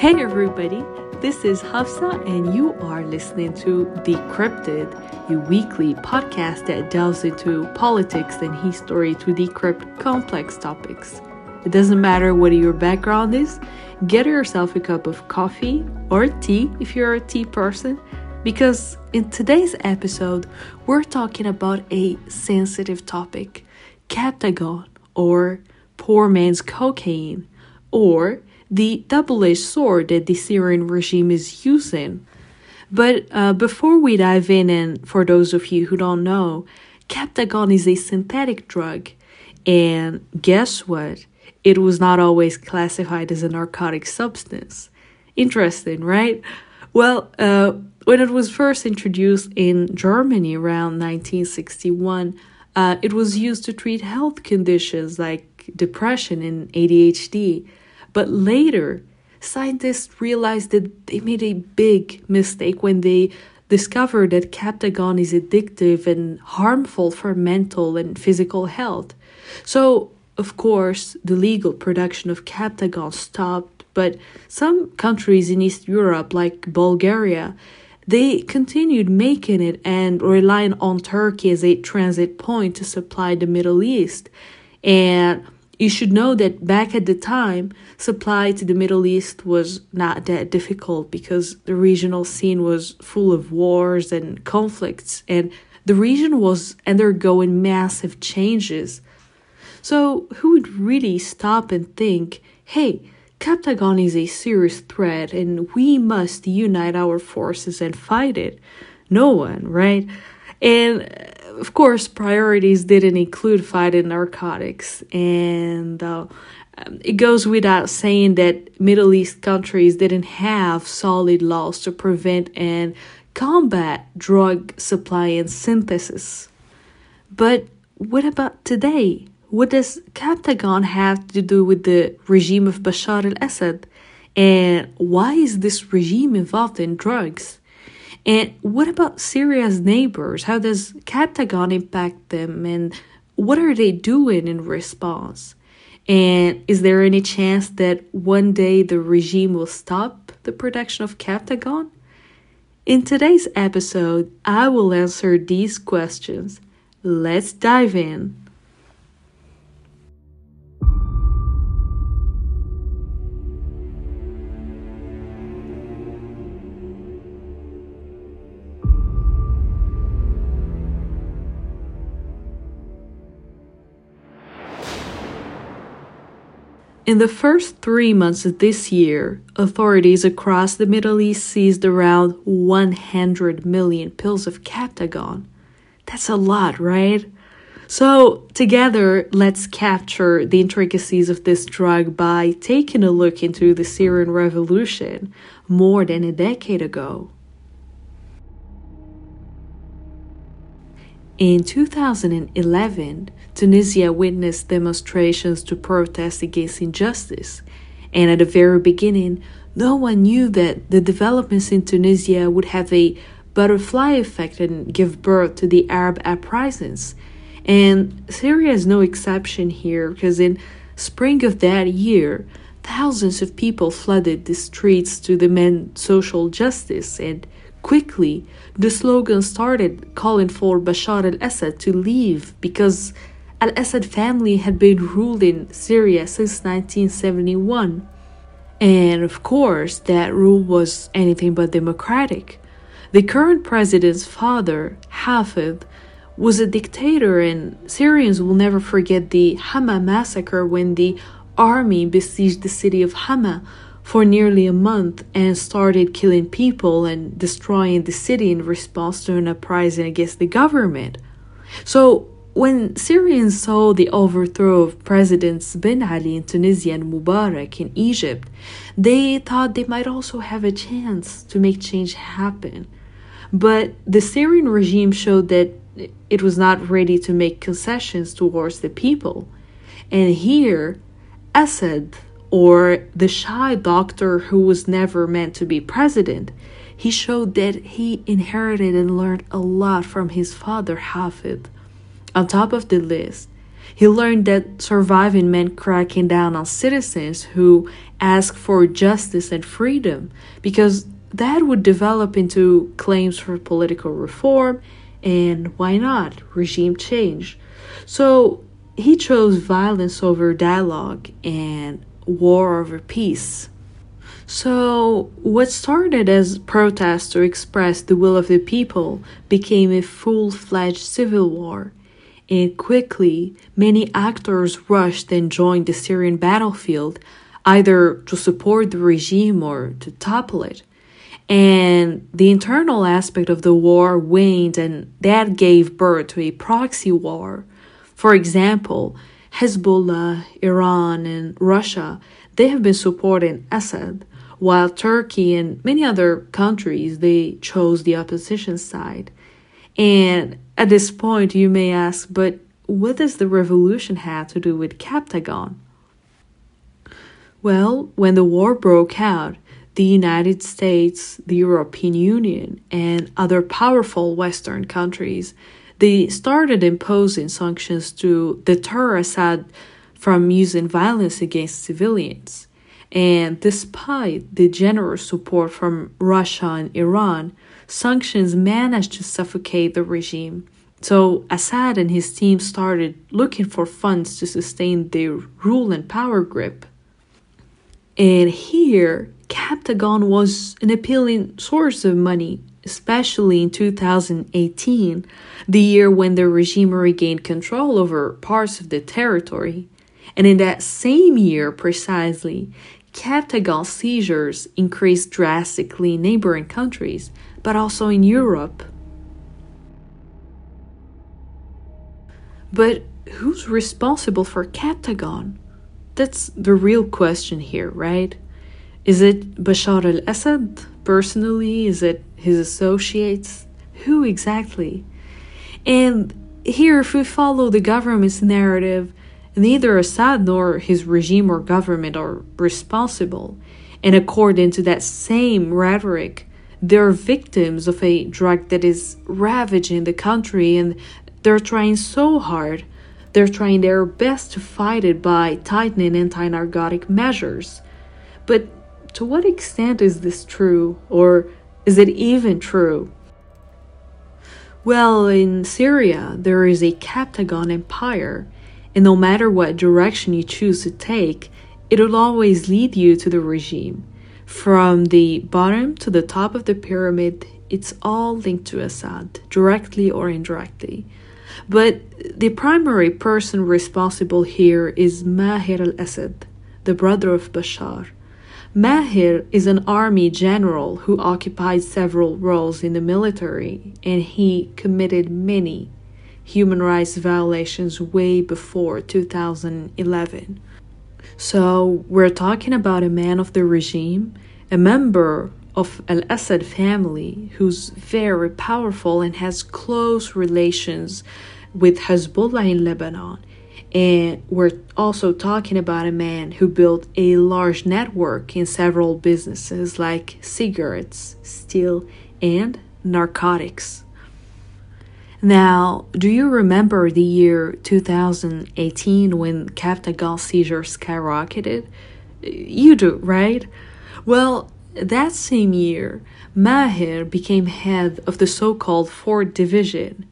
Hey everybody, this is Hafsa and you are listening to Decrypted, a weekly podcast that delves into politics and history to decrypt complex topics. It doesn't matter what your background is, get yourself a cup of coffee or tea if you're a tea person, because in today's episode, we're talking about a sensitive topic Captagon, or poor man's cocaine, or the double edged sword that the Syrian regime is using. But uh, before we dive in, and for those of you who don't know, Captagon is a synthetic drug. And guess what? It was not always classified as a narcotic substance. Interesting, right? Well, uh, when it was first introduced in Germany around 1961, uh, it was used to treat health conditions like depression and ADHD. But later, scientists realized that they made a big mistake when they discovered that Captagon is addictive and harmful for mental and physical health. So, of course, the legal production of Captagon stopped, but some countries in East Europe, like Bulgaria, they continued making it and relying on Turkey as a transit point to supply the Middle East. And you should know that back at the time, supply to the Middle East was not that difficult because the regional scene was full of wars and conflicts, and the region was undergoing massive changes. So, who would really stop and think, hey, Captagon is a serious threat and we must unite our forces and fight it? No one, right? And of course, priorities didn't include fighting narcotics. And uh, um, it goes without saying that Middle East countries didn't have solid laws to prevent and combat drug supply and synthesis. But what about today? What does Captagon have to do with the regime of Bashar al Assad? And why is this regime involved in drugs? And what about Syria's neighbors? How does Captagon impact them? And what are they doing in response? And is there any chance that one day the regime will stop the production of Captagon? In today's episode, I will answer these questions. Let's dive in. In the first three months of this year, authorities across the Middle East seized around 100 million pills of Captagon. That's a lot, right? So, together, let's capture the intricacies of this drug by taking a look into the Syrian Revolution more than a decade ago. In 2011, Tunisia witnessed demonstrations to protest against injustice, and at the very beginning, no one knew that the developments in Tunisia would have a butterfly effect and give birth to the Arab uprisings. And Syria is no exception here because in spring of that year, thousands of people flooded the streets to demand social justice and Quickly, the slogan started calling for Bashar al Assad to leave because al Assad family had been ruling Syria since 1971. And of course, that rule was anything but democratic. The current president's father, Hafez, was a dictator, and Syrians will never forget the Hama massacre when the army besieged the city of Hama for nearly a month and started killing people and destroying the city in response to an uprising against the government. So, when Syrians saw the overthrow of Presidents Ben Ali in Tunisia and Mubarak in Egypt, they thought they might also have a chance to make change happen. But the Syrian regime showed that it was not ready to make concessions towards the people. And here, Assad, or the shy doctor who was never meant to be president. He showed that he inherited and learned a lot from his father, Hafez. On top of the list, He learned that surviving meant cracking down on citizens who ask for justice and freedom because that would develop into claims for political reform and why not regime change. So he chose violence over dialogue and war over peace. So, what started as protests to express the will of the people became a full fledged civil war. And quickly, many actors rushed and joined the Syrian battlefield, either to support the regime or to topple it. And the internal aspect of the war waned, and that gave birth to a proxy war. For example, Hezbollah, Iran, and Russia, they have been supporting Assad, while Turkey and many other countries, they chose the opposition side. And at this point, you may ask, but what does the revolution have to do with Captagon? Well, when the war broke out, the United States, the European Union, and other powerful Western countries, they started imposing sanctions to deter Assad from using violence against civilians. And despite the generous support from Russia and Iran, sanctions managed to suffocate the regime. So Assad and his team started looking for funds to sustain their rule and power grip. And here, Captagon was an appealing source of money, especially in 2018, the year when the regime regained control over parts of the territory. And in that same year, precisely, Captagon seizures increased drastically in neighboring countries, but also in Europe. But who's responsible for Captagon? That's the real question here, right? Is it Bashar al Assad personally? Is it his associates? Who exactly? And here, if we follow the government's narrative, neither Assad nor his regime or government are responsible. And according to that same rhetoric, they're victims of a drug that is ravaging the country and they're trying so hard. They're trying their best to fight it by tightening anti narcotic measures. But to what extent is this true, or is it even true? Well, in Syria, there is a Captagon empire and no matter what direction you choose to take, it will always lead you to the regime. From the bottom to the top of the pyramid, it's all linked to Assad, directly or indirectly. But the primary person responsible here is Maher al Assad, the brother of Bashar. Maher is an army general who occupied several roles in the military, and he committed many human rights violations way before 2011. So, we're talking about a man of the regime, a member of Al Assad family who's very powerful and has close relations with Hezbollah in Lebanon. And we're also talking about a man who built a large network in several businesses like cigarettes, steel, and narcotics. Now, do you remember the year 2018 when Captagon seizures skyrocketed? You do, right? Well, that same year, Maher became head of the so called 4th Division.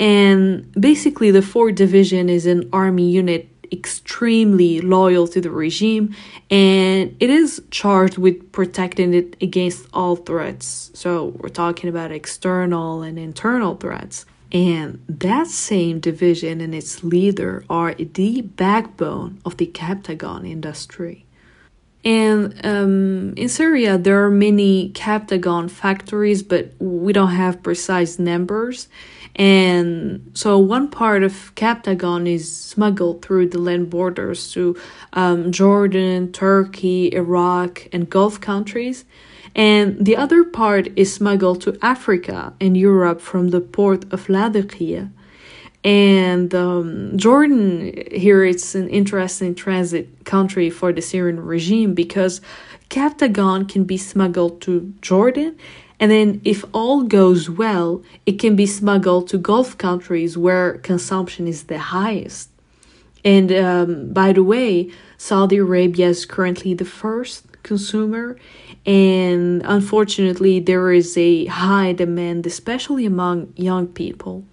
And basically, the 4th Division is an army unit extremely loyal to the regime and it is charged with protecting it against all threats. So, we're talking about external and internal threats. And that same division and its leader are the backbone of the Captagon industry. And um, in Syria, there are many Captagon factories, but we don't have precise numbers. And so, one part of Captagon is smuggled through the land borders to um, Jordan, Turkey, Iraq, and Gulf countries and the other part is smuggled to Africa and Europe from the port of Latakia. And um, Jordan, here it's an interesting transit country for the Syrian regime because Captagon can be smuggled to Jordan, and then if all goes well, it can be smuggled to Gulf countries where consumption is the highest. And um, by the way, Saudi Arabia is currently the first consumer, and unfortunately, there is a high demand, especially among young people.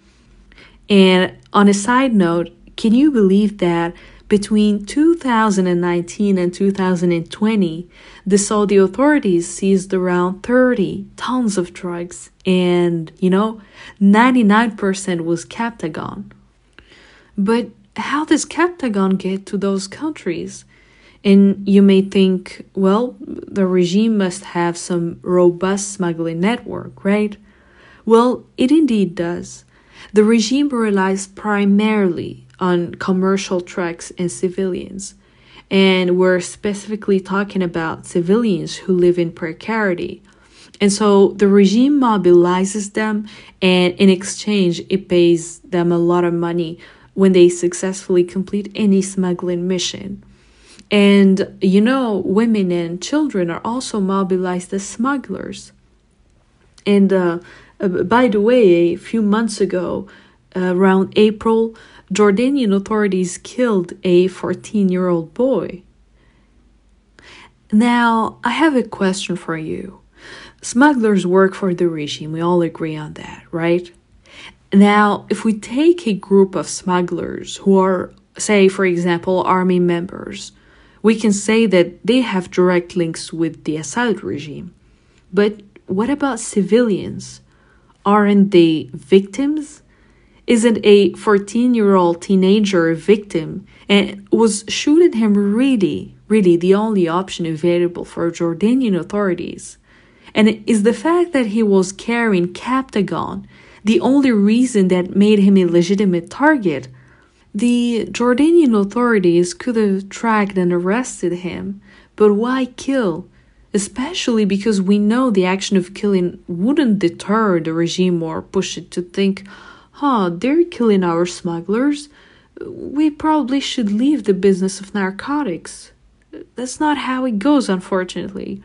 And on a side note, can you believe that between 2019 and 2020, the Saudi authorities seized around 30 tons of drugs, and you know, 99% was Captagon. But how does Captagon get to those countries? And you may think, well, the regime must have some robust smuggling network, right? Well, it indeed does. The regime relies primarily on commercial trucks and civilians. And we're specifically talking about civilians who live in precarity. And so the regime mobilizes them, and in exchange, it pays them a lot of money when they successfully complete any smuggling mission. And you know, women and children are also mobilized as smugglers. And uh, uh, by the way, a few months ago, uh, around April, Jordanian authorities killed a 14 year old boy. Now, I have a question for you. Smugglers work for the regime, we all agree on that, right? Now, if we take a group of smugglers who are, say, for example, army members, we can say that they have direct links with the Assad regime. But what about civilians? Aren't they victims? Isn't a 14 year old teenager a victim? And was shooting him really, really the only option available for Jordanian authorities? And is the fact that he was carrying Captagon the only reason that made him a legitimate target? The Jordanian authorities could have tracked and arrested him, but why kill? Especially because we know the action of killing wouldn't deter the regime or push it to think, huh, they're killing our smugglers. We probably should leave the business of narcotics. That's not how it goes, unfortunately.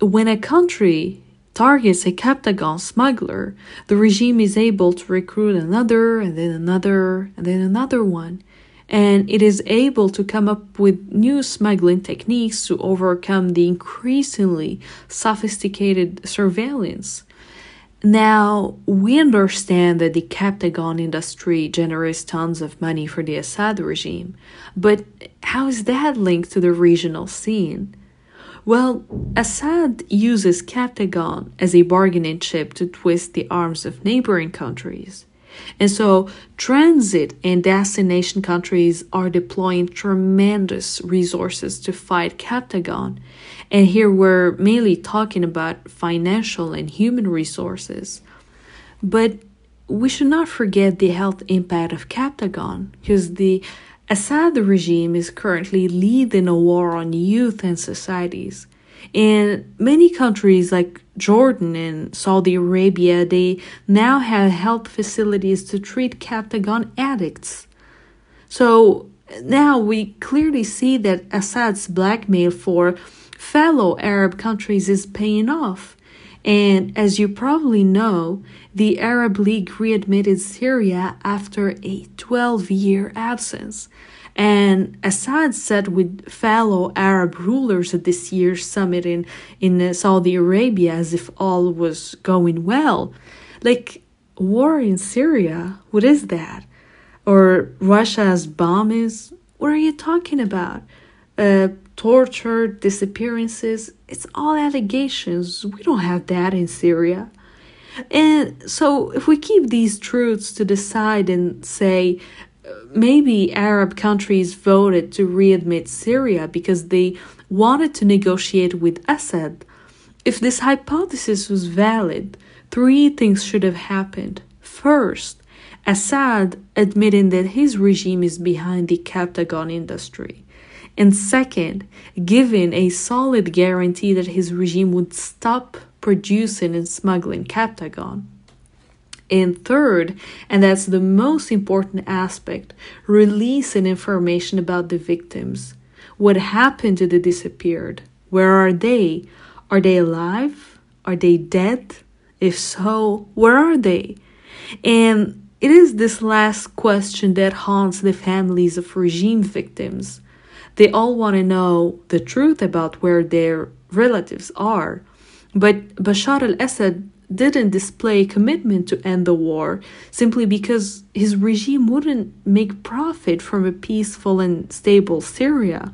When a country targets a Captagon smuggler, the regime is able to recruit another, and then another, and then another one. And it is able to come up with new smuggling techniques to overcome the increasingly sophisticated surveillance. Now, we understand that the Captagon industry generates tons of money for the Assad regime, but how is that linked to the regional scene? Well, Assad uses Captagon as a bargaining chip to twist the arms of neighboring countries. And so, transit and destination countries are deploying tremendous resources to fight Captagon. And here we're mainly talking about financial and human resources. But we should not forget the health impact of Captagon, because the Assad regime is currently leading a war on youth and societies. In many countries like Jordan and Saudi Arabia, they now have health facilities to treat Captagon addicts. So now we clearly see that Assad's blackmail for fellow Arab countries is paying off. And as you probably know, the Arab League readmitted Syria after a 12 year absence. And Assad sat with fellow Arab rulers at this year's summit in, in Saudi Arabia as if all was going well. Like, war in Syria, what is that? Or Russia's bombings? What are you talking about? Uh, torture, disappearances, it's all allegations. We don't have that in Syria. And so, if we keep these truths to the side and say maybe Arab countries voted to readmit Syria because they wanted to negotiate with Assad, if this hypothesis was valid, three things should have happened. First, Assad admitting that his regime is behind the Captagon industry and second, giving a solid guarantee that his regime would stop producing and smuggling Captagon. And third, and that's the most important aspect, releasing information about the victims. What happened to the disappeared? Where are they? Are they alive? Are they dead? If so, where are they? And it is this last question that haunts the families of regime victims. They all want to know the truth about where their relatives are. But Bashar al Assad didn't display commitment to end the war simply because his regime wouldn't make profit from a peaceful and stable Syria.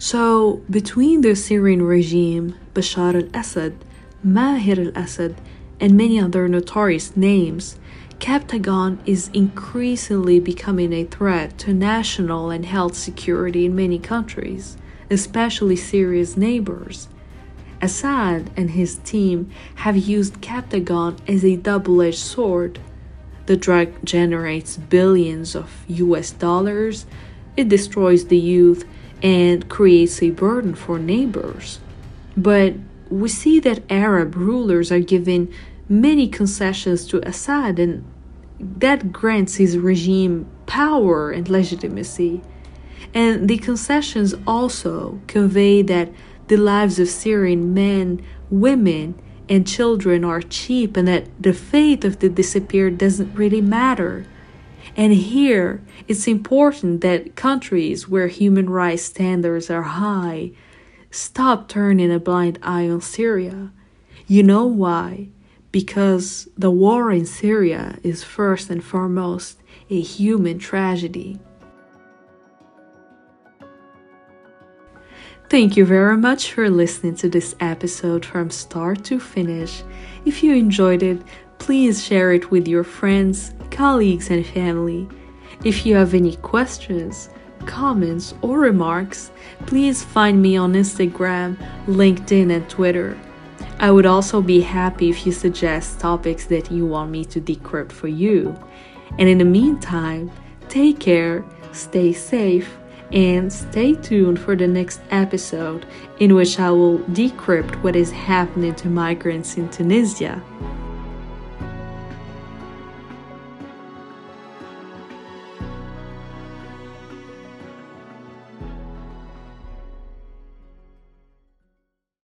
So, between the Syrian regime, Bashar al Assad, Maher al Assad, and many other notorious names, Captagon is increasingly becoming a threat to national and health security in many countries, especially Syria's neighbors. Assad and his team have used Captagon as a double edged sword. The drug generates billions of US dollars, it destroys the youth and creates a burden for neighbors. But we see that Arab rulers are giving many concessions to Assad, and that grants his regime power and legitimacy. And the concessions also convey that the lives of Syrian men, women, and children are cheap and that the fate of the disappeared doesn't really matter. And here, it's important that countries where human rights standards are high stop turning a blind eye on Syria. You know why? Because the war in Syria is first and foremost a human tragedy. Thank you very much for listening to this episode from start to finish. If you enjoyed it, please share it with your friends, colleagues, and family. If you have any questions, comments, or remarks, please find me on Instagram, LinkedIn, and Twitter. I would also be happy if you suggest topics that you want me to decrypt for you. And in the meantime, take care, stay safe, and stay tuned for the next episode in which I will decrypt what is happening to migrants in Tunisia.